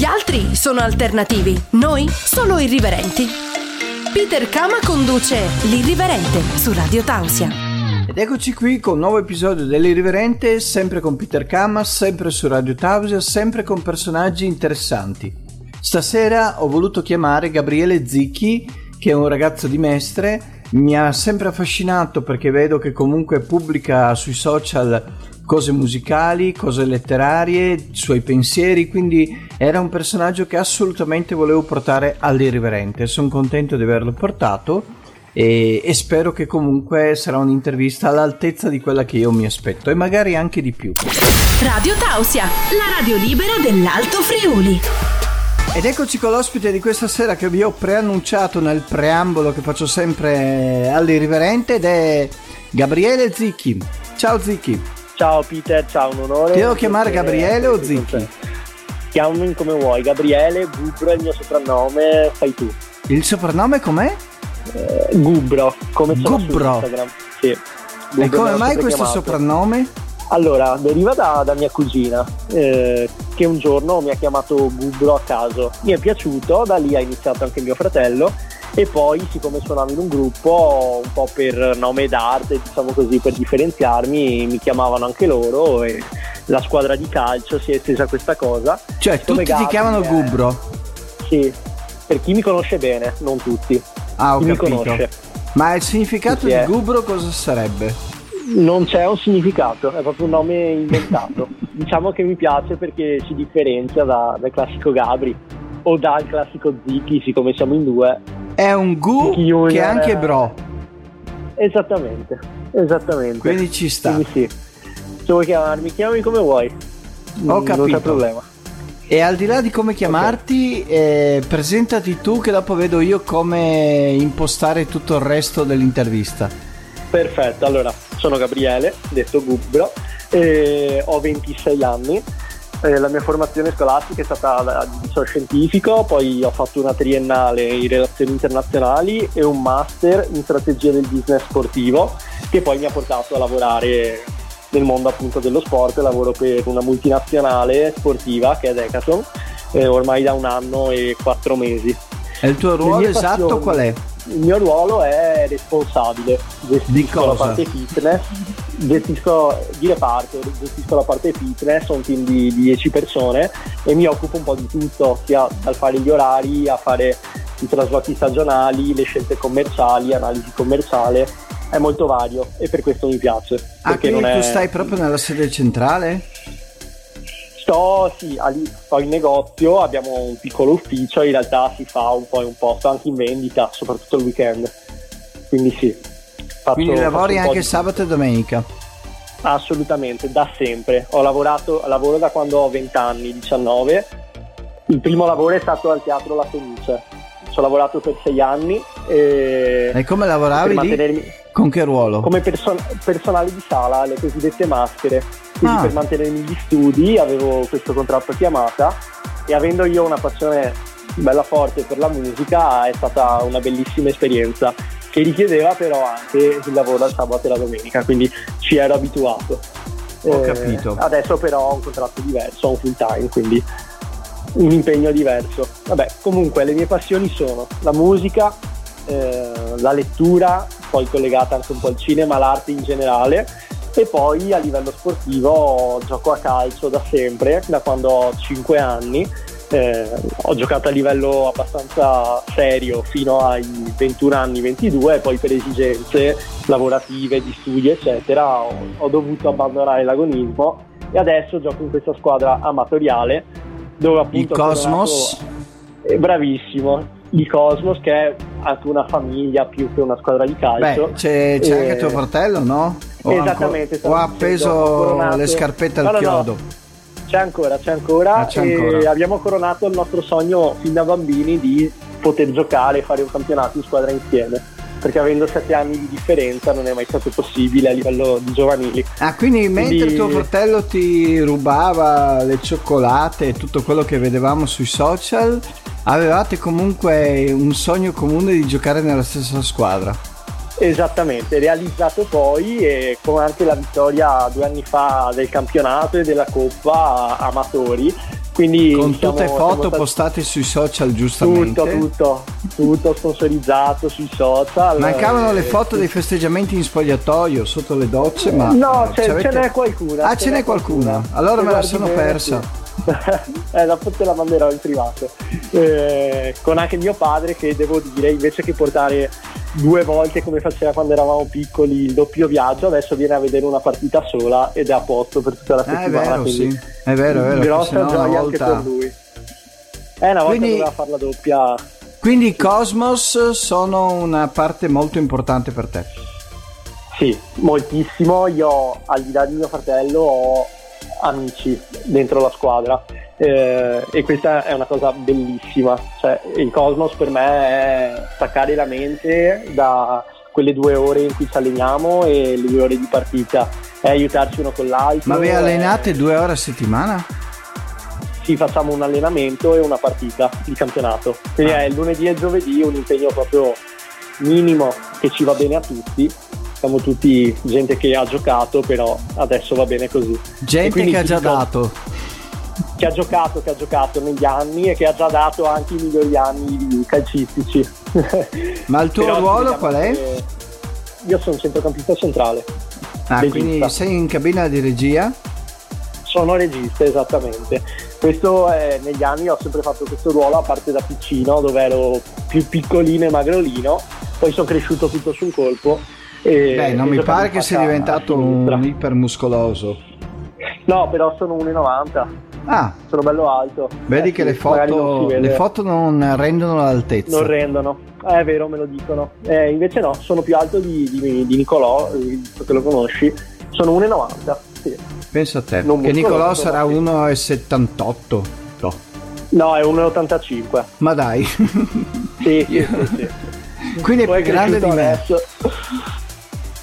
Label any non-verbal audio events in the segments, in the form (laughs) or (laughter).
Gli altri sono alternativi, noi solo irriverenti. Peter Kama conduce L'Irriverente su Radio Tausia. Ed eccoci qui con un nuovo episodio dell'Irriverente, sempre con Peter Kama, sempre su Radio Tausia, sempre con personaggi interessanti. Stasera ho voluto chiamare Gabriele Zicchi, che è un ragazzo di Mestre, mi ha sempre affascinato perché vedo che comunque pubblica sui social cose musicali, cose letterarie, i suoi pensieri, quindi era un personaggio che assolutamente volevo portare all'irriverente. Sono contento di averlo portato e, e, spero che comunque sarà un'intervista all'altezza di quella che io mi aspetto e magari anche di più. Radio Tausia, la radio libera dell'Alto Friuli. Ed eccoci con l'ospite di questa sera che vi ho preannunciato nel preambolo che faccio sempre all'irriverente ed è Gabriele Zicchi. Ciao Zicchi. Ciao Peter, ciao, un onore. Ti devo chiamare Gabriele o Zicchi? Chiamami come vuoi, Gabriele, Gubro è il mio soprannome, fai tu. Il soprannome com'è? Eh, Gubro, come sono Gubro. Instagram. Sì. Gubro e come mai questo chiamato. soprannome? Allora, deriva da, da mia cugina, eh, che un giorno mi ha chiamato Gubro a caso. Mi è piaciuto, da lì ha iniziato anche mio fratello e poi siccome suonavo in un gruppo un po' per nome d'arte diciamo così per differenziarmi mi chiamavano anche loro e la squadra di calcio si è estesa a questa cosa. Cioè tutti Gabi ti chiamano è... Gubro sì per chi mi conosce bene non tutti. Ah ho chi capito. mi conosce. ma il significato di Gubro cosa sarebbe? non c'è un significato è proprio un nome inventato. (laughs) Diciamo che mi piace perché si differenzia da, dal classico Gabri o dal classico Ziki siccome siamo in due è un gu che è anche bro. Esattamente, esattamente. Quindi ci sta. Quindi sì. Se vuoi chiamarmi, chiamami come vuoi. Ho capito. Non c'è problema. E al di là di come chiamarti, okay. eh, presentati tu che dopo vedo io come impostare tutto il resto dell'intervista. Perfetto, allora sono Gabriele, detto Gubbro, eh, ho 26 anni, eh, la mia formazione scolastica è stata di liceo scientifico, poi ho fatto una triennale in relazioni internazionali e un master in strategia del business sportivo che poi mi ha portato a lavorare nel mondo appunto dello sport, lavoro per una multinazionale sportiva che è Decathlon, eh, ormai da un anno e quattro mesi. E il tuo ruolo esatto passioni, qual è? Il mio ruolo è responsabile, gestisco la parte fitness, gestisco di reparto, gestisco la parte fitness, ho un team di 10 persone e mi occupo un po' di tutto, sia dal fare gli orari a fare i traslochi stagionali, le scelte commerciali, analisi commerciale, è molto vario e per questo mi piace. Ah, quindi tu stai proprio nella sede centrale? Sto, sì, sto in negozio, abbiamo un piccolo ufficio, in realtà si fa un po' in un posto anche in vendita, soprattutto il weekend. Quindi sì. Faccio, Quindi lavori anche di... sabato e domenica? Assolutamente, da sempre. Ho lavorato, lavoro da quando ho 20 anni, 19. Il primo lavoro è stato al Teatro La Fenice. Ci ho lavorato per 6 anni. E, e come lavoravi mantenermi... Con che ruolo? Come person- personale di sala, le cosiddette maschere. Quindi ah. per mantenermi gli studi avevo questo contratto a chiamata e avendo io una passione bella forte per la musica è stata una bellissima esperienza che richiedeva però anche il lavoro al sabato e la domenica, quindi ci ero abituato. Ho eh, capito. Adesso però ho un contratto diverso, ho un full time, quindi un impegno diverso. Vabbè, comunque le mie passioni sono la musica, eh, la lettura, poi collegata anche un po' al cinema, l'arte in generale e poi a livello sportivo gioco a calcio da sempre, da quando ho 5 anni eh, ho giocato a livello abbastanza serio fino ai 21 anni, 22 e poi per esigenze lavorative, di studi eccetera ho, ho dovuto abbandonare l'agonismo e adesso gioco in questa squadra amatoriale dove appunto... Il Cosmos? Tornato, eh, bravissimo, il Cosmos che è anche una famiglia più che una squadra di calcio. Beh, c'è, c'è e... anche tuo fratello, no? O Esattamente. o ha appeso le scarpette al no, no, chiodo? No c'è ancora, c'è ancora, ah, c'è ancora. abbiamo coronato il nostro sogno fin da bambini di poter giocare e fare un campionato in squadra insieme perché avendo sette anni di differenza non è mai stato possibile a livello di giovanili. Ah, quindi mentre quindi... tuo fratello ti rubava le cioccolate e tutto quello che vedevamo sui social, avevate comunque un sogno comune di giocare nella stessa squadra. Esattamente, realizzato poi e con anche la vittoria due anni fa del campionato e della Coppa Amatori Quindi Con siamo- tutte foto stati- postate sui social giustamente. Tutto, tutto, tutto sponsorizzato sui social. Mancavano le eh, foto dei festeggiamenti in spogliatoio sotto le docce, ma No, eh, ci avete- ce n'è qualcuna. Ah, ce n'è qualcuna. Allora Se me la sono bene, persa. sì. (laughs) eh, dopo te la manderò in privato. Eh, con anche mio padre che devo dire, invece che portare due volte come faceva quando eravamo piccoli il doppio viaggio, adesso viene a vedere una partita sola ed è a posto per tutta la è settimana. vero, quindi sì. È vero, è vero. Grossa gioia volta- anche per lui. Eh, una volta Quindi- doveva fare la doppia. Quindi i Cosmos sono una parte molto importante per te. Sì, moltissimo. Io, al di là di mio fratello, ho amici dentro la squadra eh, e questa è una cosa bellissima. Cioè, il Cosmos per me è staccare la mente da quelle due ore in cui ci alleniamo e le due ore di partita, è aiutarci uno con l'altro. Ma vi allenate due ore a settimana? Sì, facciamo un allenamento e una partita di campionato. Quindi Ah. è lunedì e giovedì un impegno proprio minimo che ci va bene a tutti. Siamo tutti gente che ha giocato, però adesso va bene così. E Gente che ha già dato. Che ha giocato, che ha giocato negli anni e che ha già dato anche i migliori anni calcistici. Ma il tuo Però ruolo qual è? Io sono centrocampista centrale. Ah, regista. quindi sei in cabina di regia? Sono regista, esattamente. Questo è, negli anni ho sempre fatto questo ruolo, a parte da piccino, dove ero più piccolino e magrolino, poi sono cresciuto tutto su un colpo. E Beh, non mi pare che sei diventato un ipermuscoloso. No, però sono 1,90, Ah, sono bello alto. vedi Eh che sì, le non foto, vede. le foto non rendono l'altezza. non rendono. Eh, è vero, me lo dicono. Eh, invece no, sono più alto di, di, di Nicolò, visto che lo conosci. Sono 1,90. Sì. Pensa a te. Non che Nicolò sarà sì. 1,78. No. No, è 1,85. Ma dai. (laughs) Sì, sì, sì. Quindi è più grande di me. adesso.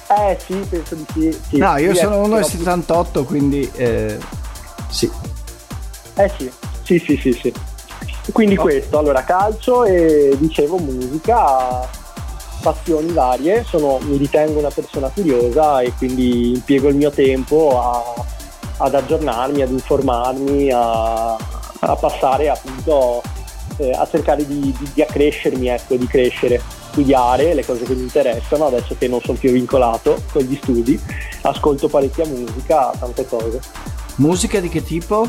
Eh sì, penso di sì. sì. No, io Sì, sono eh, 1,78, quindi eh, sì. Eh sì, sì, sì, sì, sì. Quindi Oh. questo, allora calcio e dicevo musica, passioni varie, sono, mi ritengo una persona curiosa e quindi impiego il mio tempo a- ad aggiornarmi, ad informarmi, a, a passare appunto eh, a cercare di, di- di accrescermi, ecco, di crescere, studiare le cose che mi interessano, adesso che non sono più vincolato con gli studi, ascolto parecchia musica, tante cose. Musica di che tipo?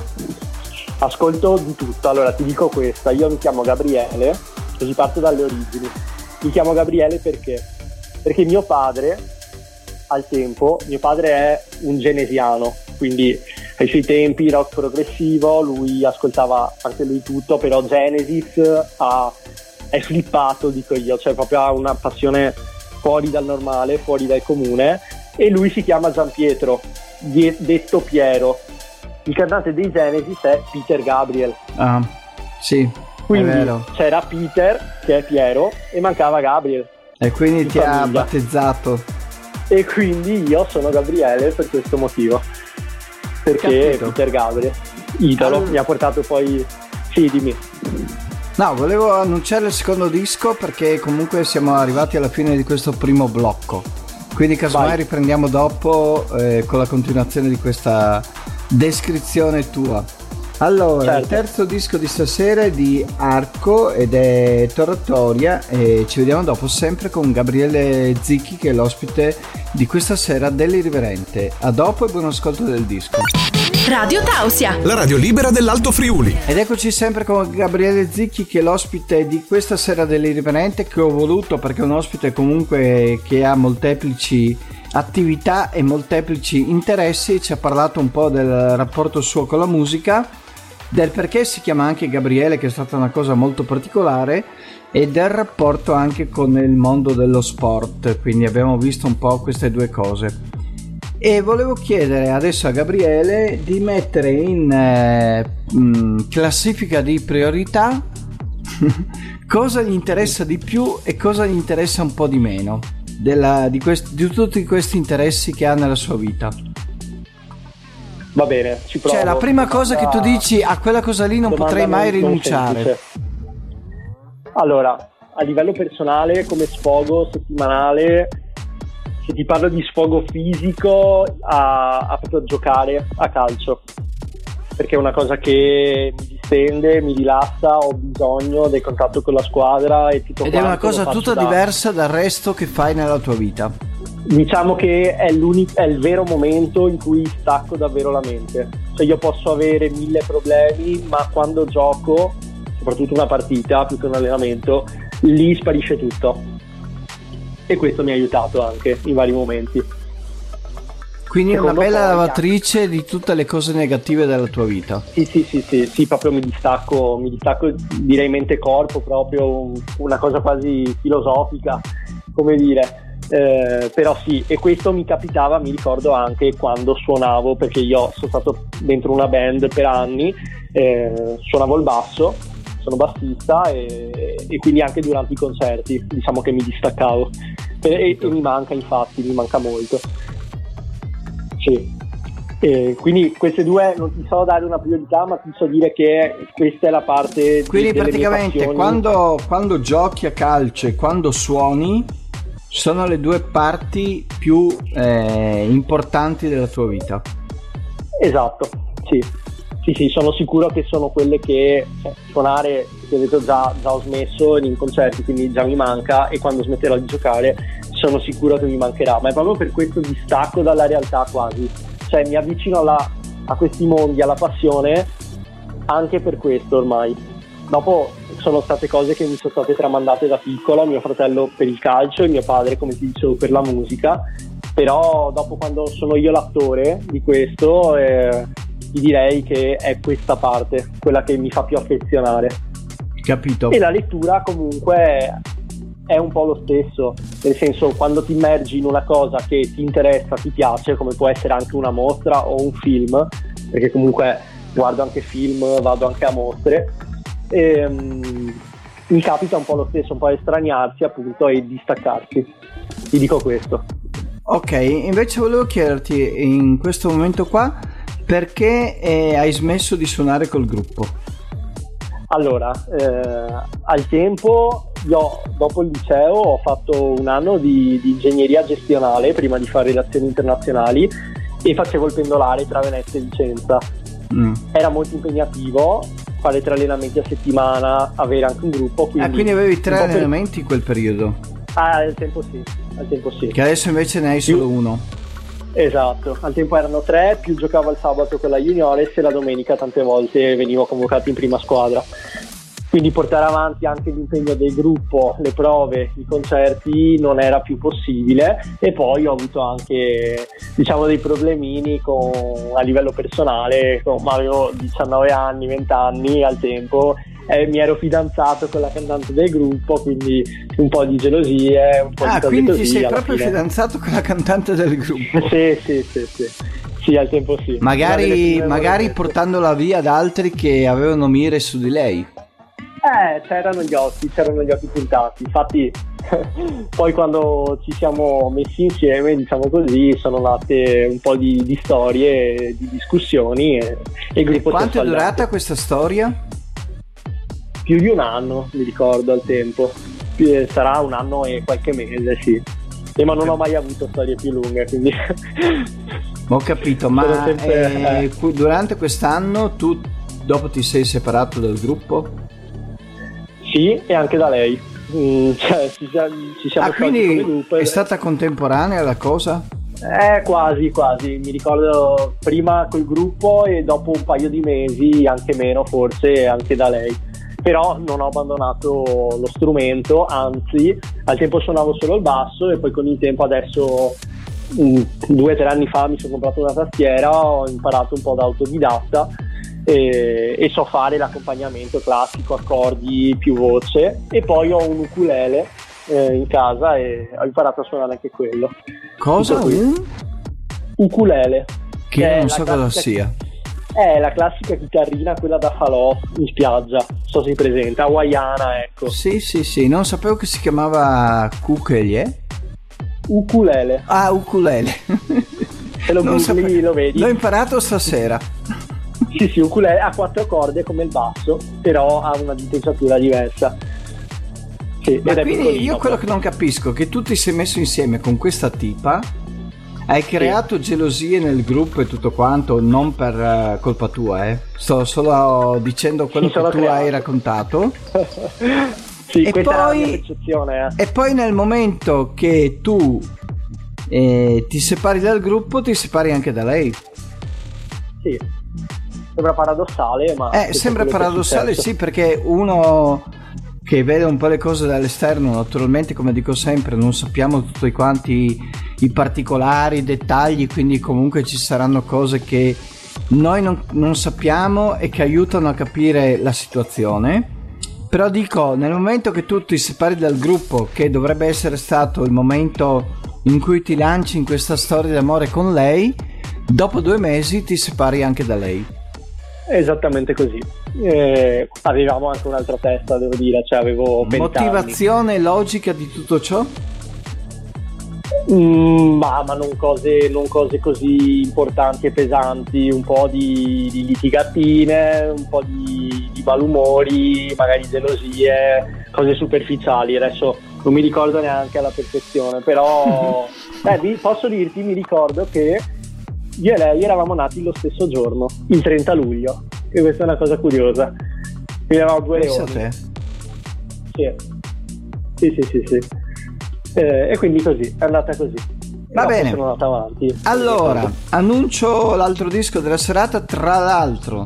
Ascolto di tutto, allora ti dico questa, io mi chiamo Gabriele, così parto dalle origini. Mi chiamo Gabriele perché? Perché mio padre, al tempo, mio padre è un genesiano, quindi ai suoi tempi rock progressivo, lui ascoltava anche lui tutto, però Genesis ha- è flippato, dico io, cioè proprio ha una passione fuori dal normale, fuori dal comune, e lui si chiama Gian Pietro, detto Piero. Il cantante dei Genesis è Peter Gabriel. Ah, sì, Quindi c'era Peter, che è Piero, e mancava Gabriel. E quindi di ti ha famiglia. battezzato. E quindi io sono Gabriele per questo motivo. Perché Capito. Peter Gabriel, idolo, Allora- mi ha portato poi... Sì, dimmi. No, volevo annunciare il secondo disco perché comunque siamo arrivati alla fine di questo primo blocco. Quindi casomai Vai. riprendiamo dopo eh, con la continuazione di questa descrizione tua. Allora, il Certo. terzo disco di stasera è di Arco ed è Toratoria e ci vediamo dopo sempre con Gabriele Zicchi che è l'ospite di questa sera dell'Irriverente. A dopo e buon ascolto del disco. Radio Tausia. La radio libera dell'Alto Friuli. Ed eccoci sempre con Gabriele Zicchi che è l'ospite di questa sera dell'Irriverente che ho voluto perché è un ospite comunque che ha molteplici attività e molteplici interessi, ci ha parlato un po' del rapporto suo con la musica, del perché si chiama anche Gabriele che è stata una cosa molto particolare e del rapporto anche con il mondo dello sport, quindi abbiamo visto un po' queste due cose. E volevo chiedere adesso a Gabriele di mettere in eh, mh, classifica di priorità (laughs) cosa gli interessa di più e cosa gli interessa un po' di meno della- di, quest- di tutti questi interessi che ha nella sua vita. Va bene, ci provo. Cioè, la prima cosa che tu dici a quella cosa lì non potrei mai non rinunciare. semplice. Allora, a livello personale, come sfogo settimanale, se ti parlo di sfogo fisico, a, a proprio giocare a calcio. Perché è una cosa che mi distende, mi rilassa, ho bisogno del contatto con la squadra e tutto Ed è una cosa tutta da... diversa dal resto che fai nella tua vita. Diciamo che è, è, il vero momento in cui stacco davvero la mente. Cioè io posso avere mille problemi, ma quando gioco, soprattutto una partita più che un allenamento, lì sparisce tutto. E questo mi ha aiutato anche in vari momenti. Quindi è una bella lavatrice di tutte le cose negative della tua vita. Sì, sì, sì, sì, sì proprio mi distacco, mi distacco direi mente corpo, proprio una cosa quasi filosofica, come dire. Eh, però sì, e questo mi capitava, mi ricordo anche quando suonavo, perché io sono stato dentro una band per anni, eh, suonavo il basso, sono bassista e, e, quindi anche durante i concerti diciamo che mi distaccavo e, e mi manca infatti, mi manca molto. Sì. E quindi queste due non ti so dare una priorità, ma ti so dire che questa è la parte. Quindi praticamente quando, quando, giochi a calcio e quando suoni sono le due parti più eh, importanti della tua vita. Esatto, sì. Sì, sì, sono sicuro che sono quelle che cioè, suonare, ti ho detto già, già ho smesso in concerti, quindi già mi manca e quando smetterò di giocare sono sicuro che mi mancherà, ma è proprio per questo distacco dalla realtà quasi, cioè mi avvicino alla, a questi mondi, alla passione, anche per questo ormai. Dopo sono state cose che mi sono state tramandate da piccolo, mio fratello per il calcio e mio padre, come ti dicevo, per la musica, però dopo quando sono io l'attore di questo, eh, ti direi che è questa parte, quella che mi fa più affezionare. Capito. E la lettura comunque è un po' lo stesso, nel senso quando ti immergi in una cosa che ti interessa, ti piace, come può essere anche una mostra o un film, perché comunque guardo anche film, vado anche a mostre, e, um, mi capita un po' lo stesso, un po' estraniarsi appunto e distaccarsi. Ti dico questo. Ok, invece volevo chiederti in questo momento qua perché eh, hai smesso di suonare col gruppo? Allora, eh, al tempo io dopo il liceo ho fatto un anno di, di, ingegneria gestionale prima di fare relazioni internazionali e facevo il pendolare tra Venezia e Vicenza. Mm. Era molto impegnativo fare tre allenamenti a settimana, avere anche un gruppo. Quindi, ah, quindi avevi tre allenamenti per... in quel periodo? Ah, al tempo sì, al tempo sì. Che adesso invece ne hai solo uno. Esatto, al tempo erano tre, più giocavo il sabato con la juniores e la domenica tante volte venivo convocato in prima squadra. Quindi portare avanti anche l'impegno del gruppo, le prove, i concerti non era più possibile e poi ho avuto anche diciamo dei problemini con, a livello personale, con, avevo 19 anni, 20 anni al tempo eh, mi ero fidanzato con la cantante del gruppo, quindi un po' di gelosie, un po' ah, di quindi così, ti sei proprio fine. fidanzato con la cantante del gruppo? sì, sì, sì, sì. Sì, al tempo sì. Magari, magari portandola via ad altri che avevano mire su di lei. Eh, c'erano gli occhi, c'erano gli occhi puntati. Infatti, (laughs) poi quando ci siamo messi insieme, diciamo così, sono nate un po' di, di storie, di discussioni e, e il gruppo e Quanto è durata questa storia? Più di un anno, mi ricordo al tempo. Eh, sarà un anno e qualche mese, sì. E ma non ho mai avuto storie più lunghe, quindi... ho capito, ma sempre, eh, eh. durante quest'anno tu dopo ti sei separato dal gruppo? Sì, e anche da lei. Mm, cioè, ci, ci siamo ah, quindi gruppo, è stata contemporanea la cosa? Eh, quasi, quasi. Mi ricordo prima col gruppo e dopo un paio di mesi, anche meno forse, anche da lei però non ho abbandonato lo strumento, anzi al tempo suonavo solo il basso e poi con il tempo adesso mm, due o tre anni fa mi sono comprato una tastiera, ho imparato un po' da autodidatta e, e, so fare l'accompagnamento classico, accordi più voce e poi ho un ukulele eh, in casa e ho imparato a suonare anche quello. Cosa? Un? Ukulele. Che non so cosa sia. È la classica chitarrina, quella da falò in spiaggia, so se si presenta, hawaiana, ecco. Sì, sì, sì, non sapevo che si chiamava Kukelie. Ukulele. Ah, ukulele. Se lo googli lo vedi. L'ho imparato stasera. sì, sì, ukulele ha quattro corde come il basso, però ha una dintensatura diversa. Sì, Ma quindi io quello che non capisco è che tu ti sei messo insieme con questa tipa Hai creato sì. gelosie nel gruppo e tutto quanto, non per uh, colpa tua, eh. Sto solo dicendo quello sì, che tu creato. hai raccontato. (laughs) sì, e poi. Eh. E poi nel momento che tu eh, ti separi dal gruppo, ti separi anche da lei. Sì, sembra paradossale, ma... Eh, sembra paradossale, sì, perché uno che vede un po' le cose dall'esterno, naturalmente come dico sempre non sappiamo tutti quanti i particolari, i dettagli, quindi comunque ci saranno cose che noi non, non sappiamo e che aiutano a capire la situazione. Però dico, nel momento che tu ti separi dal gruppo, che dovrebbe essere stato il momento in cui ti lanci in questa storia d'amore con lei, dopo due mesi ti separi anche da lei. Esattamente così. Eh, avevamo anche un'altra testa, devo dire, cioè avevo Motivazione anni. logica di tutto ciò? Mm, ma, ma non, cose, non, cose, così importanti e pesanti, un po' di, di litigatine, un po' di, di, malumori, magari gelosie, cose superficiali. Adesso non mi ricordo neanche alla perfezione, però (laughs) beh, posso dirti, mi ricordo che io e lei eravamo nati lo stesso giorno, il 30 luglio, e questa è una cosa curiosa. Quindi eravamo due leoni. Sì. Sì, sì, sì, sì. Eh, e quindi così, è andata così. Va bene. Sono avanti. Allora, annuncio l'altro disco della serata, tra l'altro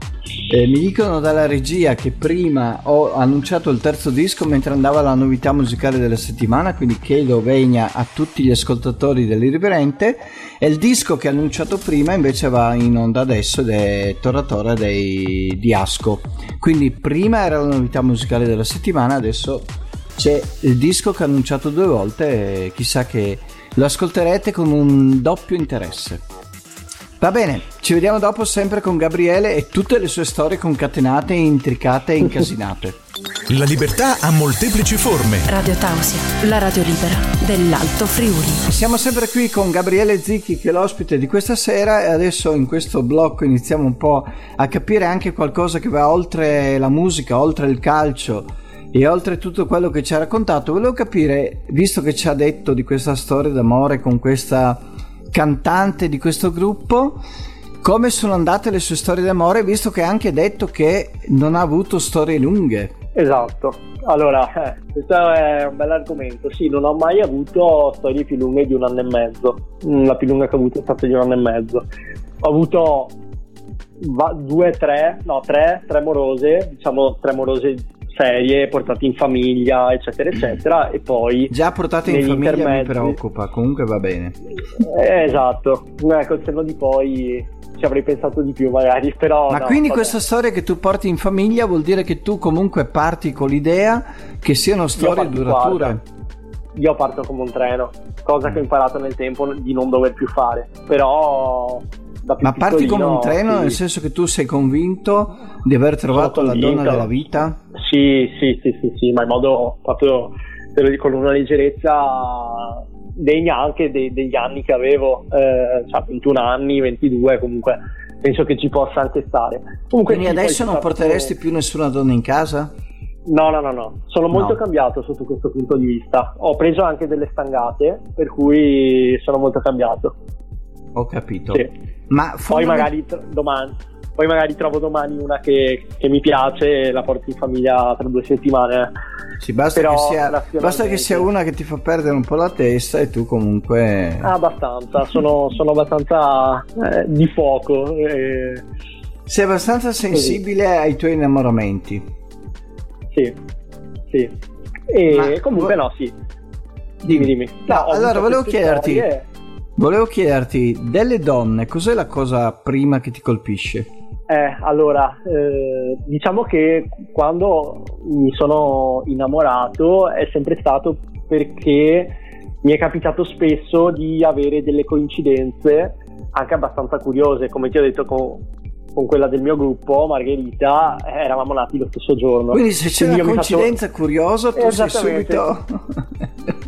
eh, mi dicono dalla regia che prima ho annunciato il terzo disco mentre andava la novità musicale della settimana, quindi chiedo vegna a tutti gli ascoltatori dell'Irriverente. E il disco che ho annunciato prima invece va in onda adesso ed è Tora Tora dei, di Asco. Quindi prima era la novità musicale della settimana, adesso c'è il disco che ho annunciato due volte e chissà che lo ascolterete con un doppio interesse. Va bene, ci vediamo dopo sempre con Gabriele e tutte le sue storie concatenate, intricate e incasinate. (laughs) La libertà ha molteplici forme. Radio Tausia, la radio libera dell'Alto Friuli. Siamo sempre qui con Gabriele Zicchi che è l'ospite di questa sera e adesso in questo blocco iniziamo un po' a capire anche qualcosa che va oltre la musica, oltre il calcio e oltre tutto quello che ci ha raccontato. Volevo capire, visto che ci ha detto di questa storia d'amore con questa cantante di questo gruppo, come sono andate le sue storie d'amore, visto che ha anche detto che non ha avuto storie lunghe. Esatto, allora, eh, (laughs) questo è un bel argomento. Sì, non ho mai avuto storie più lunghe di un anno e mezzo. Mm, la più lunga che ho avuto è stata di un anno e mezzo. Ho avuto due, tre, no, tre, tre morose, diciamo tre morose serie portate in famiglia eccetera eccetera e poi già portate in famiglia mi preoccupa comunque va bene. Eh, esatto. Eh, col senno di poi ci avrei pensato di più magari (laughs) però ma no, quindi vabbè. questa storia che tu porti in famiglia vuol dire che tu comunque parti con l'idea che siano storie durature? io parto come un treno cosa che ho imparato nel tempo di non dover più fare. Però ma parti come un treno, sì. nel senso che tu sei convinto di aver trovato la donna della vita? Sì, sì, sì, sì, sì, ma in modo proprio, te lo dico, con una leggerezza degna anche de- degli anni che avevo, eh, cioè 21 anni, 22 comunque, penso che ci possa anche stare. Comunque, Quindi adesso non porteresti più nessuna donna in casa? No, no, no, no, sono molto no. cambiato sotto questo punto di vista. Ho preso anche delle stangate, per cui sono molto cambiato. Ho capito. Sì. Ma poi magari domani poi magari trovo domani una che, che, mi piace e la porto in famiglia tra due settimane. Sì, basta, Però, che sia, basta che sia una che ti fa perdere un po' la testa e tu comunque... Abbastanza, sono, sono abbastanza eh, di fuoco. E... Sei abbastanza sensibile Così. ai tuoi innamoramenti. Sì, sì. E Ma, comunque vo- no, sì. Dimmi, dimmi. No allora volevo chiederti... Storie Volevo chiederti, delle donne, cos'è la cosa prima che ti colpisce? Eh, allora, eh, diciamo che quando mi sono innamorato è sempre stato perché mi è capitato spesso di avere delle coincidenze anche abbastanza curiose, come ti ho detto con, con quella del mio gruppo, Margherita, eravamo nati lo stesso giorno. Quindi se c'è Quindi una coincidenza faccio... curiosa, tu sei subito...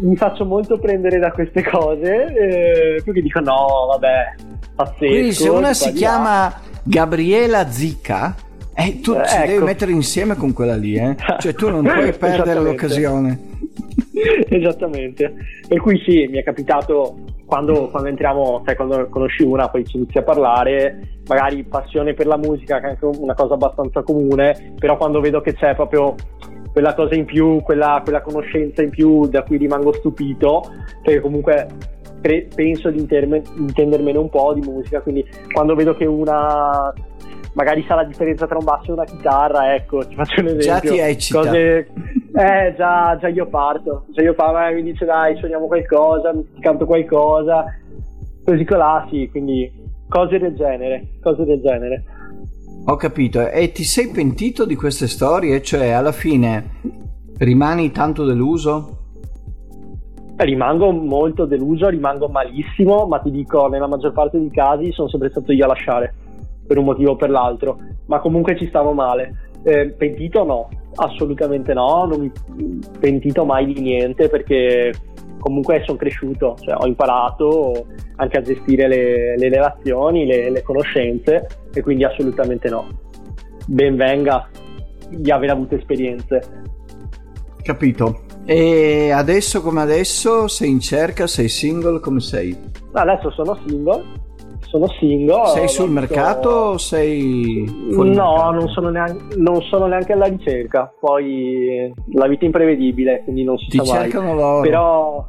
mi faccio molto prendere da queste cose, eh, quindi dico no, vabbè, pazzesco. Quindi se una si chiama Gabriela Zicca, eh, tu eh, ci ecco. devi mettere insieme con quella lì, eh? Cioè tu non puoi (laughs) perdere l'occasione. (laughs) Esattamente. Per cui sì, mi è capitato quando, quando entriamo, sai, quando conosci una, poi ci inizi a parlare, magari passione per la musica, che è anche una cosa abbastanza comune, però quando vedo che c'è proprio quella cosa in più, quella, quella conoscenza in più da cui rimango stupito, perché comunque penso di interme- intendermene un po' di musica, quindi quando vedo che una magari sa la differenza tra un basso e una chitarra, ecco, ti faccio un esempio. Già ti eccita. Cose... Eh, già, già io parto, già io parto, mi dice dai, suoniamo qualcosa, ti canto qualcosa, così colà, sì, quindi cose del genere, cose del genere. Ho capito, e ti sei pentito di queste storie? Cioè, alla fine rimani tanto deluso? Rimango molto deluso, rimango malissimo, ma ti dico, nella maggior parte dei casi sono sempre stato io a lasciare, per un motivo o per l'altro, ma comunque ci stavo male. Eh, pentito no, assolutamente no, non mi pentito mai di niente perché comunque sono cresciuto, cioè ho imparato anche a gestire le, le relazioni, le, le, conoscenze e quindi assolutamente no. Ben venga di aver avuto esperienze. Capito. E adesso come adesso sei in cerca, sei single, come sei? Adesso sono single, sono single. Sei sul mercato o sei No, non sono, neanche, non sono neanche alla ricerca. Poi la vita è imprevedibile, quindi non si Ti sa mai. cercano loro. Però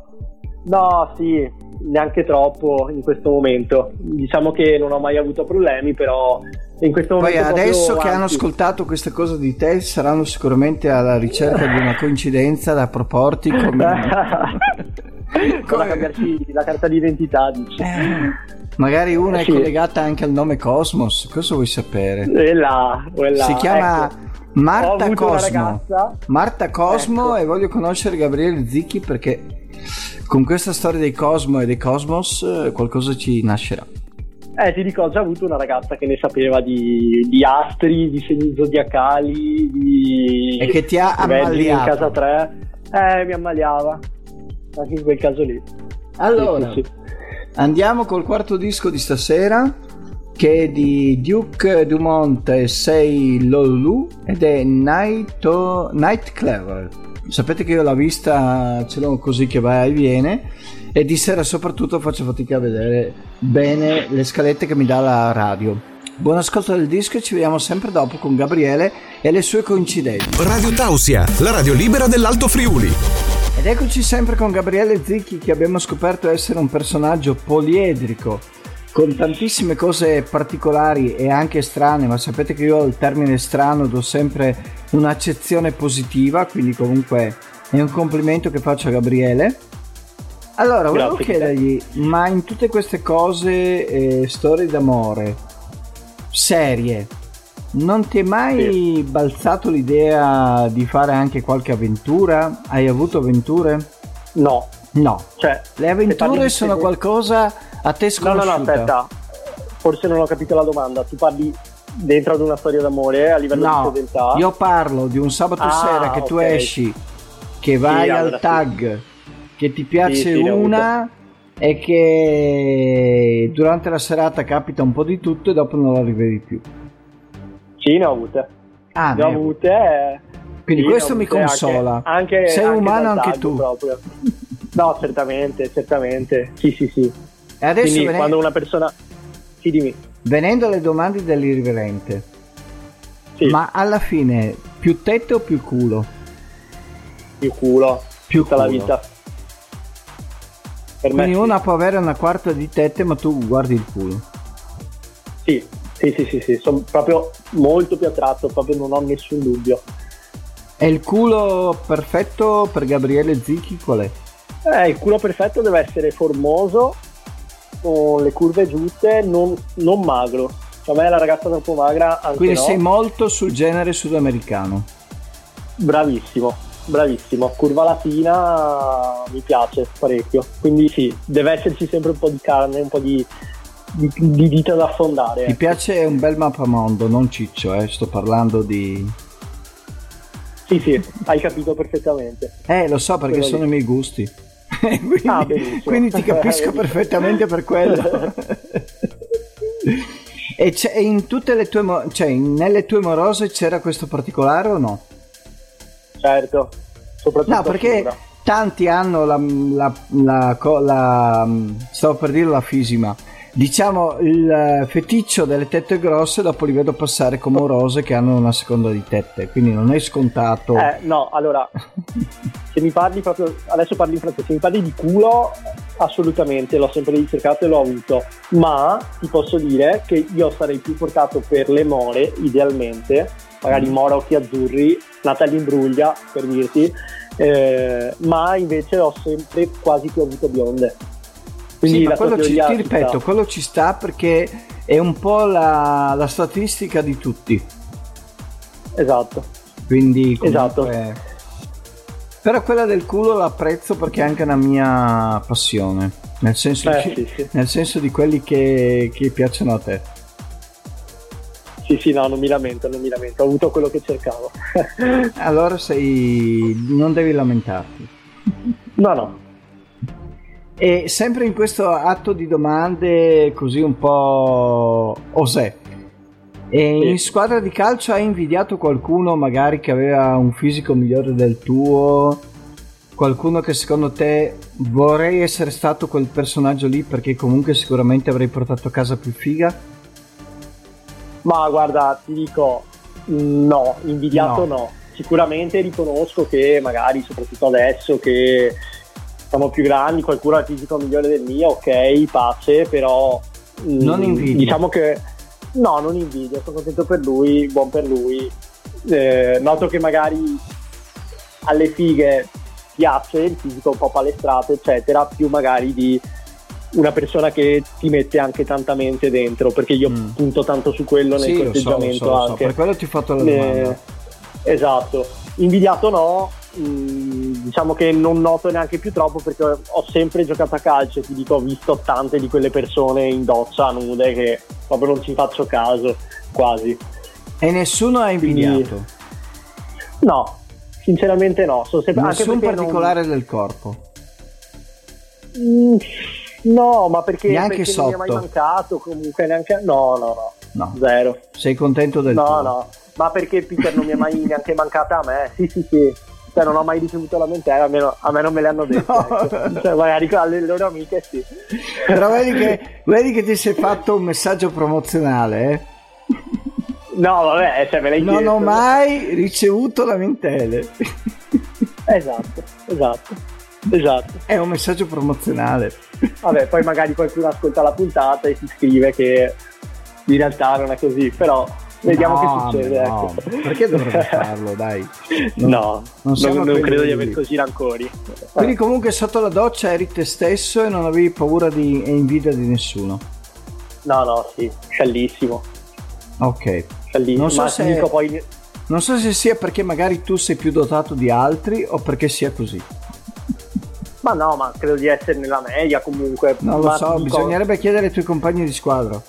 no, sì, neanche troppo in questo momento. Diciamo che non ho mai avuto problemi, però in questo Poi momento adesso proprio, che hanno anzi, ascoltato queste cose di te saranno sicuramente alla ricerca di una coincidenza da proporti come... (laughs) Con la cambiarci la carta d'identità, dici. Eh, Magari una è Sì. collegata anche al nome Cosmos, cosa vuoi sapere? E là, là, Si chiama ecco. Marta Cosmo. Marta Cosmo Ecco. e voglio conoscere Gabriele Zicchi perché con questa storia dei Cosmo e dei Cosmos eh, qualcosa ci nascerà. Eh, ti dico, ho già avuto una ragazza che ne sapeva di, di astri, di segni zodiacali, di... E che ti ha ammaliato. in casa 3. Eh, mi ammaliava. Anche in quel caso lì. Allora, Sì, sì, sì. Andiamo col quarto disco di stasera che è di Duke Dumont e Sei Lolu ed è Night, o- Night Clever. Sapete che io l'ho vista, ce l'ho così che va e viene e di sera soprattutto faccio fatica a vedere bene le scalette che mi dà la radio. Buon ascolto del disco e ci vediamo sempre dopo con Gabriele e le sue coincidenze. Radio Tausia, la radio libera dell'Alto Friuli. Ed eccoci sempre con Gabriele Zicchi che abbiamo scoperto essere un personaggio poliedrico con tantissime cose particolari e anche strane, ma sapete che io al termine strano do sempre un'accezione positiva, quindi comunque è un complimento che faccio a Gabriele. Allora, volevo Grazie. chiedergli, ma in tutte queste cose, eh, storie d'amore, serie, non ti è mai balzato l'idea di fare anche qualche avventura? Hai avuto avventure? No, No. cioè... Le avventure di sono segni- qualcosa a te No, sconosciuta. no, no, aspetta. Forse non ho capito la domanda. Tu parli dentro ad una storia d'amore a livello di No, fedeltà? io parlo di un sabato Ah, sera che tu ok. esci, che vai Sì, al allora sì. tag, che ti piace Sì, sì, una e che durante la serata capita un po' di tutto e dopo non la rivedi più. Sì, ne ho avute. Ah, ne ho avute. eh, quindi sì, questo mi avute anche- consola. Anche, Sei anche umano anche tu. proprio. No, certamente, certamente. Sì, sì, sì. E adesso Quindi vene- quando una persona... Sì, dimmi. venendo alle domande dell'irriverente, Sì, ma alla fine più tette o più culo? più culo. Più tutta la culo. vita. Per me Quindi sì. una può avere una quarta di tette ma tu guardi il culo. Sì, sì, sì, sì, sì. Sono proprio molto più attratto, proprio non ho nessun dubbio. E il culo perfetto per Gabriele Zicchi qual è? Eh, il culo perfetto deve essere formoso, con le curve giuste, non, non magro. Cioè, a me la ragazza troppo magra, Quindi no. sei molto sul genere sudamericano. Bravissimo, bravissimo. Curva latina mi piace parecchio. Quindi sì, deve esserci sempre un po' di carne, un po' di, di, di dita da affondare. Ti ecco. piace un bel mappamondo, non ciccio, eh? sto parlando di... Sì, sì, hai capito perfettamente. Eh, lo so perché Quello sono lì. i miei gusti. (laughs) quindi, Ah, quindi ti capisco perfettamente per quello. (laughs) e c'è, in tutte le tue... mo- cioè, nelle tue morose c'era questo particolare o no? Certo, soprattutto No, perché tanti hanno la, la, la, la, stavo per dire la fisima diciamo il feticcio delle tette grosse dopo li vedo passare come rose che hanno una seconda di tette quindi non è scontato. Eh, no allora (laughs) se mi parli proprio adesso parli in francese se mi parli di culo assolutamente l'ho sempre ricercato e l'ho avuto ma ti posso dire che io sarei più portato per le more idealmente magari mora occhi azzurri Natalie Imbruglia per dirti eh, ma invece ho sempre quasi più avuto bionde quindi sì, quello ci, ti ripeto, quello ci sta perché è un po' la, la statistica di tutti. Esatto. Quindi comunque... Esatto. Però quella del culo l'apprezzo perché è anche una mia passione. Nel senso, eh, di, sì, sì. Nel senso di quelli che, che piacciono a te. Sì, sì, no, non mi lamento, non mi lamento, ho avuto quello che cercavo. (laughs) allora sei... non devi lamentarti. No, no, e sempre in questo atto di domande così un po' osè. E in squadra di calcio hai invidiato qualcuno magari che aveva un fisico migliore del tuo? Qualcuno che secondo te vorrei essere stato quel personaggio lì perché comunque sicuramente avrei portato a casa più figa? Ma guarda, ti dico no, invidiato no. no. Sicuramente riconosco che magari soprattutto adesso che siamo più grandi, qualcuno ha il fisico migliore del mio, ok, pace, però mm, non invidio. Diciamo che no, non invidio, sono contento per lui, buon per lui. Eh, noto che magari alle fighe piace il fisico un po' palestrato, eccetera, più magari di una persona che ti mette anche tanta mente dentro, perché io mm. punto tanto su quello nel sì, corteggiamento so, so, anche. So. Per quello ti ho fatto la domanda. Eh, esatto. Invidiato no, Mm, diciamo che non noto neanche più troppo perché ho sempre giocato a calcio e ti dico ho visto tante di quelle persone in doccia nude che proprio non ci faccio caso quasi. E nessuno ha invidiato? Quindi, no sinceramente no sono sempre, nessun particolare non... del corpo? Mm, no ma perché, neanche perché sotto non mi è mai mancato comunque neanche no no no, no. zero. Sei contento del no tuo? no ma perché Peter non mi è mai neanche mancata a me? Sì sì sì cioè non ho mai ricevuto lamentele, almeno a me non me le hanno dette. No. Ecco. Cioè, magari alle loro amiche sì. Però vedi che, vedi che ti sei fatto un messaggio promozionale, eh? No, vabbè, cioè me l'hai Non chiesto. ho mai ricevuto lamentele. Esatto, esatto, esatto. È un messaggio promozionale. Vabbè, poi magari qualcuno ascolta la puntata e si scrive che in realtà non è così, però Vediamo no, che succede. No. Ecco. Perché dovrebbe (laughs) farlo, dai? Non, no, non, non, non credo di avere così rancori. Quindi comunque sotto la doccia eri te stesso e non avevi paura di, e invidia di nessuno. No, no, sì, sciallissimo. Ok. Sciallissimo. Non so, se, poi... non so se sia perché magari tu sei più dotato di altri o perché sia così. Ma no, ma credo di essere nella media comunque. Non lo so, bisognerebbe chiedere ai tuoi compagni di squadra.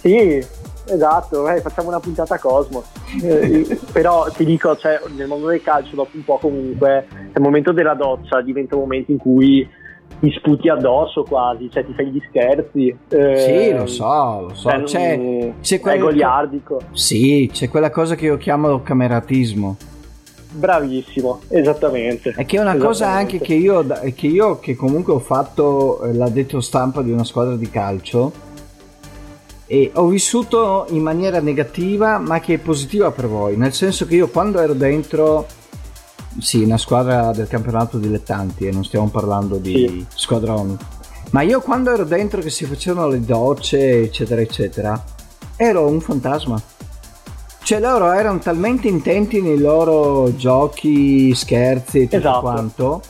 Sì, Esatto, eh, facciamo una puntata Cosmos. Eh, (laughs) però ti dico, cioè, nel mondo del calcio dopo un po' comunque il momento della doccia diventa un momento in cui ti sputi addosso quasi, cioè ti fai gli scherzi. Eh, sì, lo so, lo so. Cioè, c'è, c'è quel... goliardico. Sì, c'è quella cosa che io chiamo cameratismo. Bravissimo, esattamente. E che è una cosa anche che io, che io, che comunque ho fatto eh, l'addetto stampa di una squadra di calcio, e ho vissuto in maniera negativa ma che è positiva per voi nel senso che io quando ero dentro sì una squadra del campionato dilettanti e non stiamo parlando di sì. squadroni ma io quando ero dentro che si facevano le docce eccetera eccetera ero un fantasma cioè loro erano talmente intenti nei loro giochi scherzi e tutto esatto. quanto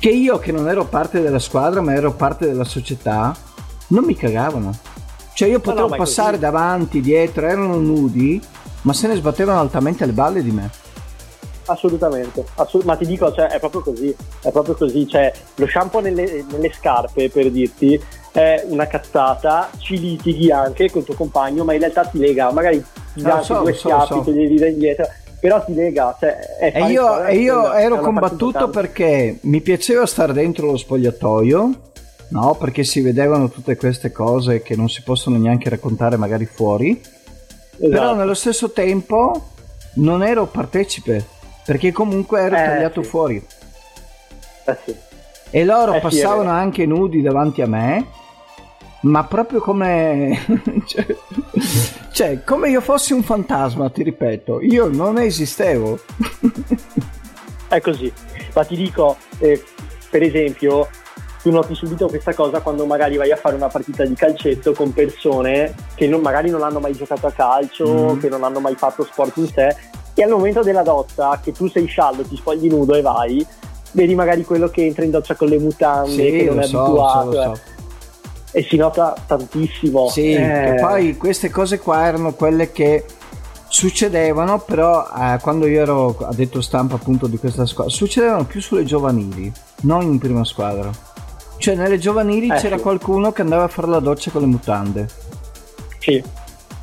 che io che non ero parte della squadra ma ero parte della società non mi cagavano cioè io potevo no, passare così. davanti, dietro, erano nudi, ma se ne sbattevano altamente le balle di me. Assolutamente, assolut- ma ti dico, cioè, è proprio così, è proprio così, cioè, lo shampoo nelle, nelle scarpe, per dirti, è una cazzata, ci litighi anche con tuo compagno, ma in realtà ti lega, magari ti dà so, due so, schiaffi, so. ti devi dare indietro, però ti lega. Cioè, e io, e io ero combattuto perché mi piaceva stare dentro lo spogliatoio, no? Perché si vedevano tutte queste cose che non si possono neanche raccontare magari fuori. Esatto. Però nello stesso tempo non ero partecipe, perché comunque ero eh, tagliato sì. fuori. Eh sì. E loro Eh sì, passavano vero. anche nudi davanti a me, ma proprio come... (laughs) cioè, cioè, come io fossi un fantasma, ti ripeto, io non esistevo. (laughs) È così. Ma ti dico, eh, per esempio, tu noti subito questa cosa quando magari vai a fare una partita di calcetto con persone che non- magari non hanno mai giocato a calcio, Mm. che non hanno mai fatto sport in sé, e al momento della doccia, che tu sei sciallo, ti spogli nudo e vai, vedi magari quello che entra in doccia con le mutande, Sì, che non è so, abituato, so, lo eh, so. e si nota tantissimo. Sì, Eh, e poi queste cose qua erano quelle che succedevano, però eh, quando io ero addetto stampa appunto di questa squadra, succedevano più sulle giovanili, non in prima squadra. Cioè nelle giovanili Eh, c'era sì. qualcuno che andava a fare la doccia con le mutande. Sì.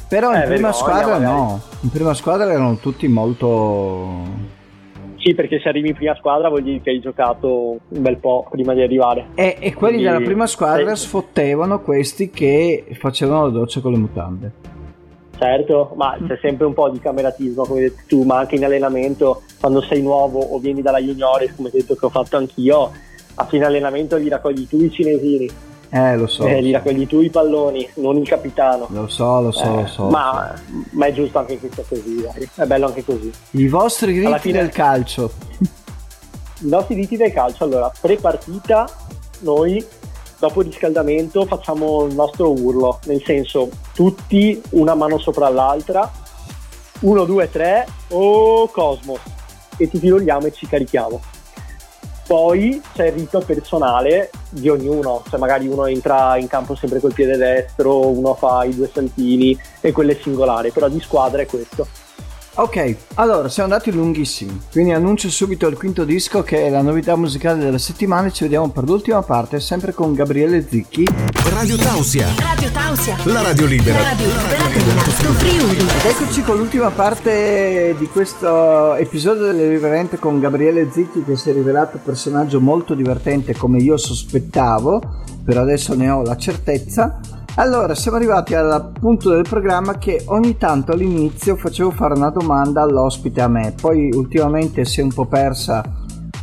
Però in Eh, prima vergogna, squadra magari. no, in prima squadra erano tutti molto... Sì, perché se arrivi in prima squadra vuol dire che hai giocato un bel po' prima di arrivare. E, e quelli Quindi- della prima squadra sì. sfottevano questi che facevano la doccia con le mutande. Certo, ma c'è sempre un po' di cameratismo, come hai detto tu, ma anche in allenamento, quando sei nuovo o vieni dalla juniores, come ho detto che ho fatto anch'io, a fine allenamento gli raccogli tu i cinesini, Eh, lo so, eh, lo gli so, raccogli tu i palloni, non il capitano. lo so, lo so, Eh, lo so. ma, ma è giusto anche che sia così, dai. è bello anche così. I vostri riti Alla fine- del calcio. I nostri riti del calcio, allora, pre-partita, noi dopo il riscaldamento facciamo il nostro urlo, nel senso tutti una mano sopra l'altra, 1, 2, 3, oh Cosmos, e ti tiroliamo e ci carichiamo. Poi c'è il rito personale di ognuno, cioè magari uno entra in campo sempre col piede destro, uno fa i due saltini e quello è singolare, però di squadra è questo. Ok, allora siamo andati lunghissimi, quindi annuncio subito il quinto disco che è la novità musicale della settimana e ci vediamo per l'ultima parte sempre con Gabriele Zicchi. Radio Tausia, Radio Tausia. la radio libera. Radio libera dell'Alto Friuli. Ed eccoci con l'ultima parte di questo episodio dell'Irriverente con Gabriele Zicchi che si è rivelato un personaggio molto divertente come io sospettavo, però adesso ne ho la certezza. Allora, siamo arrivati al punto del programma che ogni tanto all'inizio facevo fare una domanda all'ospite a me, poi ultimamente si è un po' persa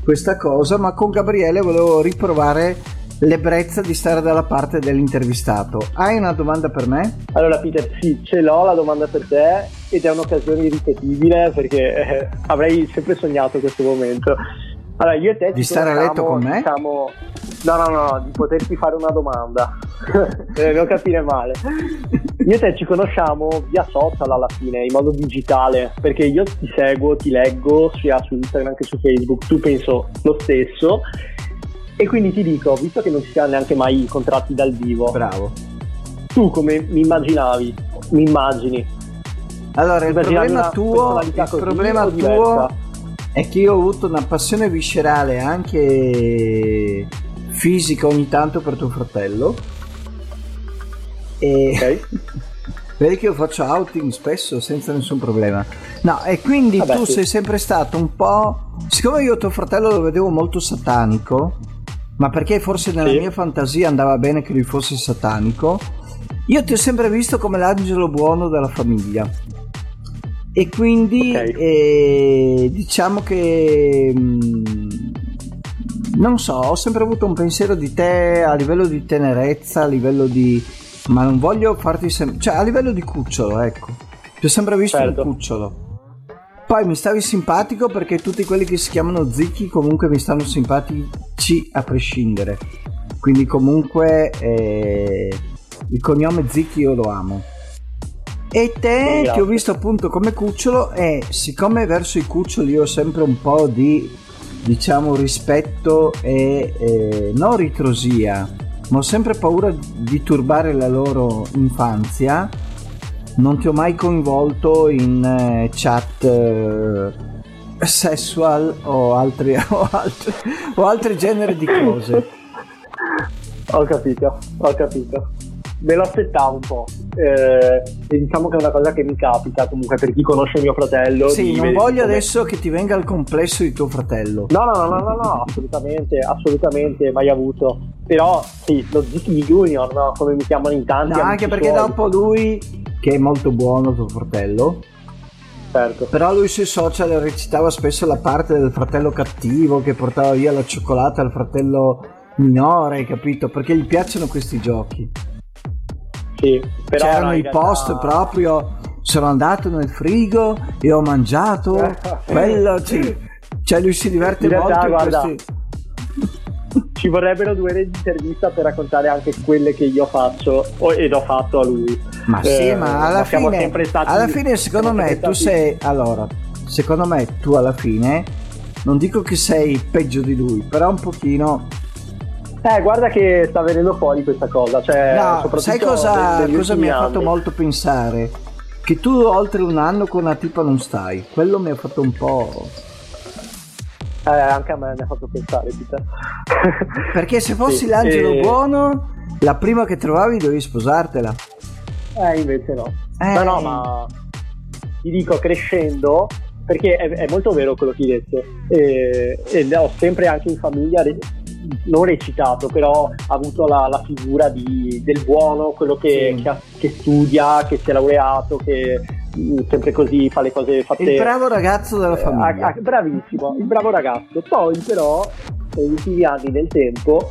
questa cosa, ma con Gabriele volevo riprovare l'ebbrezza di stare dalla parte dell'intervistato. Hai una domanda per me? Allora Peter, sì, ce l'ho la domanda per te ed è un'occasione irripetibile perché eh, avrei sempre sognato questo momento. Allora, io e te Di stare a letto con me? diciamo- No, no, no, no, di poterti fare una domanda. Per non capire male. Io e te ci conosciamo via social alla fine, in modo digitale, perché io ti seguo, ti leggo sia su Instagram che su Facebook, tu penso lo stesso. E quindi ti dico, visto che non ci siamo neanche mai incontrati dal vivo, Bravo. tu come mi immaginavi? Mi immagini? Allora, il problema tuo, il problema tuo diversa? è che io ho avuto una passione viscerale anche fisica ogni tanto per tuo fratello. E Ok. (laughs) vedi che io faccio outing spesso senza nessun problema. No, e quindi Vabbè, tu sì. sei sempre stato un po'. Siccome io tuo fratello lo vedevo molto satanico, ma perché forse nella Sì. mia fantasia andava bene che lui fosse satanico, io ti ho sempre visto come l'angelo buono della famiglia. E quindi Ok. eh, diciamo che mm, non so, ho sempre avuto un pensiero di te a livello di tenerezza, a livello di ma non voglio farti sem- cioè a livello di cucciolo, ecco. Ti ho sempre visto Certo. un cucciolo. Poi mi stavi simpatico perché tutti quelli che si chiamano Zicchi comunque mi stanno simpatici a prescindere. Quindi comunque eh, il cognome Zicchi io lo amo. E te Grazie. ti ho visto appunto come cucciolo e siccome verso i cuccioli io ho sempre un po' di diciamo rispetto e eh, non ritrosia, ma ho sempre paura di turbare la loro infanzia, non ti ho mai coinvolto in eh, chat eh, sexual o altri, (laughs) o altri, o altri generi di cose. Ho capito, ho capito. Me lo aspettavo un po'. Eh, e diciamo che è una cosa che mi capita comunque per chi conosce mio fratello. Sì, di non voglio come- adesso che ti venga il complesso di tuo fratello. No, no, no, no, no, no, assolutamente, assolutamente, mai avuto. Però sì, lo Ziki Junior, no? Come mi chiamano in tanti. No, anche perché suoi. dopo lui, che è molto buono tuo fratello, certo. Però lui sui social recitava spesso la parte del fratello cattivo che portava via la cioccolata al fratello minore, capito? Perché gli piacciono questi giochi. Sì, però C'erano no, i realtà- post proprio, sono andato nel frigo e ho mangiato, (laughs) quello sì. Cioè lui si diverte In realtà, molto in guarda, questi... (laughs) Ci vorrebbero due ore di intervista per raccontare anche quelle che io faccio ed ho fatto a lui. Ma sì, Eh, ma alla siamo fine, alla fine secondo me tu sei, allora, secondo me tu alla fine, non dico che sei peggio di lui, però un pochino... Eh, guarda che sta venendo fuori questa cosa. Cioè, No, sai cosa, cosa mi ha fatto molto pensare? Che tu oltre un anno con una tipa non stai, quello mi ha fatto un po'... Eh, anche a me mi ha fatto pensare, Peter. (laughs) Perché se fossi Sì, l'angelo e- buono, la prima che trovavi dovevi sposartela. Eh, invece no. Eh. No, no, ma ti dico, crescendo, perché è, è molto vero quello che hai detto, e, e ho sempre anche in famiglia, non recitato, però avuto la, la figura di- del buono, quello che, Sì. che ha- che studia, che si è laureato, che mm, sempre così fa le cose fatte... Il bravo ragazzo della Eh, famiglia. ah, ah, bravissimo, il bravo ragazzo. Poi però, negli ultimi anni nel tempo,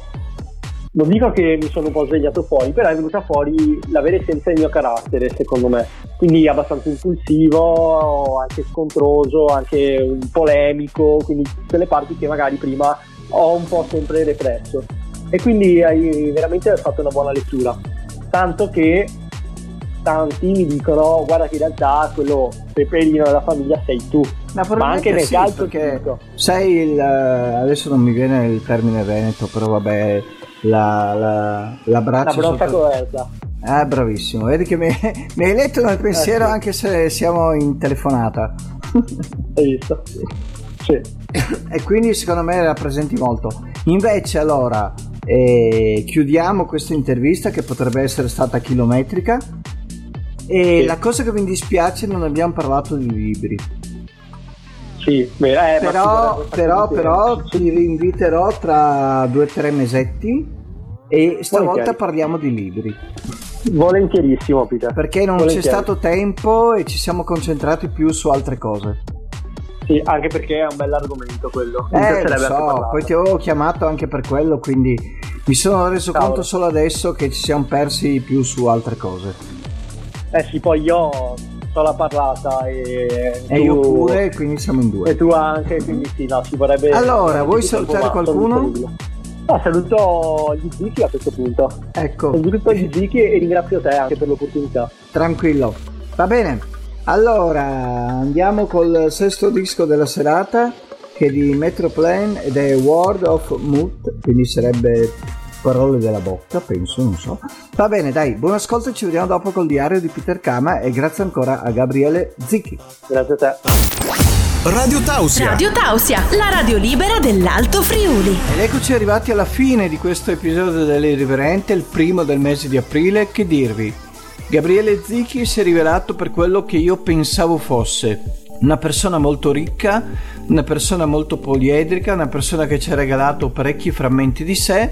non dico che mi sono un po' svegliato fuori, però è venuta fuori la vera essenza del mio carattere, secondo me. Quindi abbastanza impulsivo, anche scontroso, anche un polemico, quindi tutte le parti che magari prima ho un po' sempre represso. E quindi hai veramente fatto una buona lettura. Tanto che tanti mi dicono guarda che in realtà quello peperino della famiglia sei tu Ma ma anche nel sì, calcio dico. sei il eh, adesso non mi viene il termine veneto, però vabbè, la, la, la la braccia brossa sotto- coerta Ah, bravissimo. Vedi che mi, (laughs) mi hai letto nel pensiero Eh, sì. anche se siamo in telefonata. (laughs) hai visto? Sì. (laughs) e quindi secondo me rappresenti molto. Invece allora eh, chiudiamo questa intervista che potrebbe essere stata chilometrica. E Sì. la cosa che mi dispiace non abbiamo parlato di libri. Sì, beh, eh, però, però, però ti rinviterò tra due o tre mesetti e stavolta parliamo di libri. volentierissimo Peter Perché non c'è stato tempo e ci siamo concentrati più su altre cose. Sì, anche perché è un bell'argomento quello Eh, lo so, poi ti avevo chiamato anche per quello, quindi mi sono reso Cavolo. conto solo adesso che ci siamo persi più su altre cose. eh sì poi io so la parlata e, E tu- io pure, quindi siamo in e due. tu anche quindi sì no ci vorrebbe Allora, vuoi salutare qualcuno? No, saluto gli Zicchi a questo punto Ecco, saluto gli Zicchi e ringrazio te anche per l'opportunità tranquillo. Va bene. Allora, andiamo col sesto disco della serata che è di Metroplane ed è Word of Mood, quindi sarebbe parole della bocca, penso, non so. Va bene, dai, buon ascolto, ci vediamo dopo col diario di Peter Kama e grazie ancora a Gabriele Zicchi. grazie a te Radio Tausia. Radio Tausia, la radio libera dell'Alto Friuli. Ed eccoci arrivati alla fine di questo episodio dell'Irriverente, il primo del mese di aprile. Che dirvi? Gabriele Zicchi si è rivelato per quello che io pensavo fosse. Una persona molto ricca, una persona molto poliedrica, una persona che ci ha regalato parecchi frammenti di sé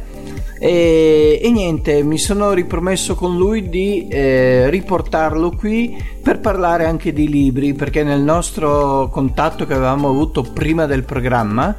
e, e niente, mi sono ripromesso con lui di eh, riportarlo qui per parlare anche di libri, perché nel nostro contatto che avevamo avuto prima del programma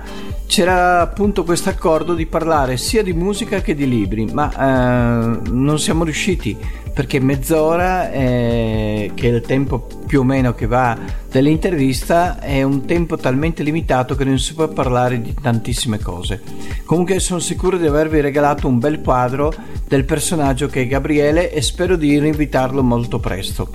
c'era appunto questo accordo di parlare sia di musica che di libri, ma eh, non siamo riusciti perché mezz'ora, eh, che è il tempo più o meno che va dell'intervista, è un tempo talmente limitato che non si può parlare di tantissime cose. Comunque sono sicuro di avervi regalato un bel quadro del personaggio che è Gabriele e spero di rinvitarlo molto presto.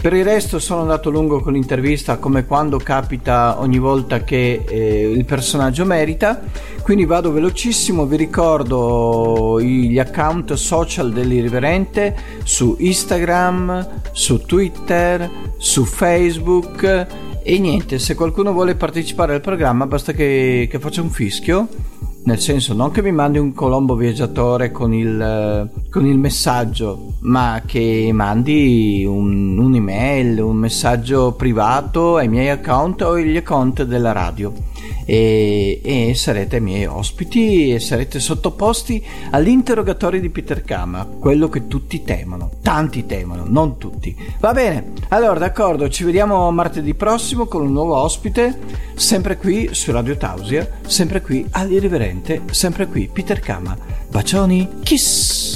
Per il resto sono andato lungo con l'intervista come quando capita ogni volta che eh, il personaggio merita, quindi vado velocissimo, vi ricordo gli account social dell'Irriverente su Instagram, su Twitter, su Facebook e niente, se qualcuno vuole partecipare al programma basta che, che faccia un fischio nel senso non che mi mandi un colombo viaggiatore con il, eh, con il messaggio, ma che mandi un, un'email, un messaggio privato ai miei account o agli account della radio. E, e sarete miei ospiti e sarete sottoposti all'interrogatorio di Peter Kama, quello che tutti temono, tanti temono, non tutti. Va bene, allora d'accordo, ci vediamo martedì prossimo con un nuovo ospite, sempre qui su Radio Tausia, sempre qui all'Irriverente, sempre qui Peter Kama. Bacioni, kiss!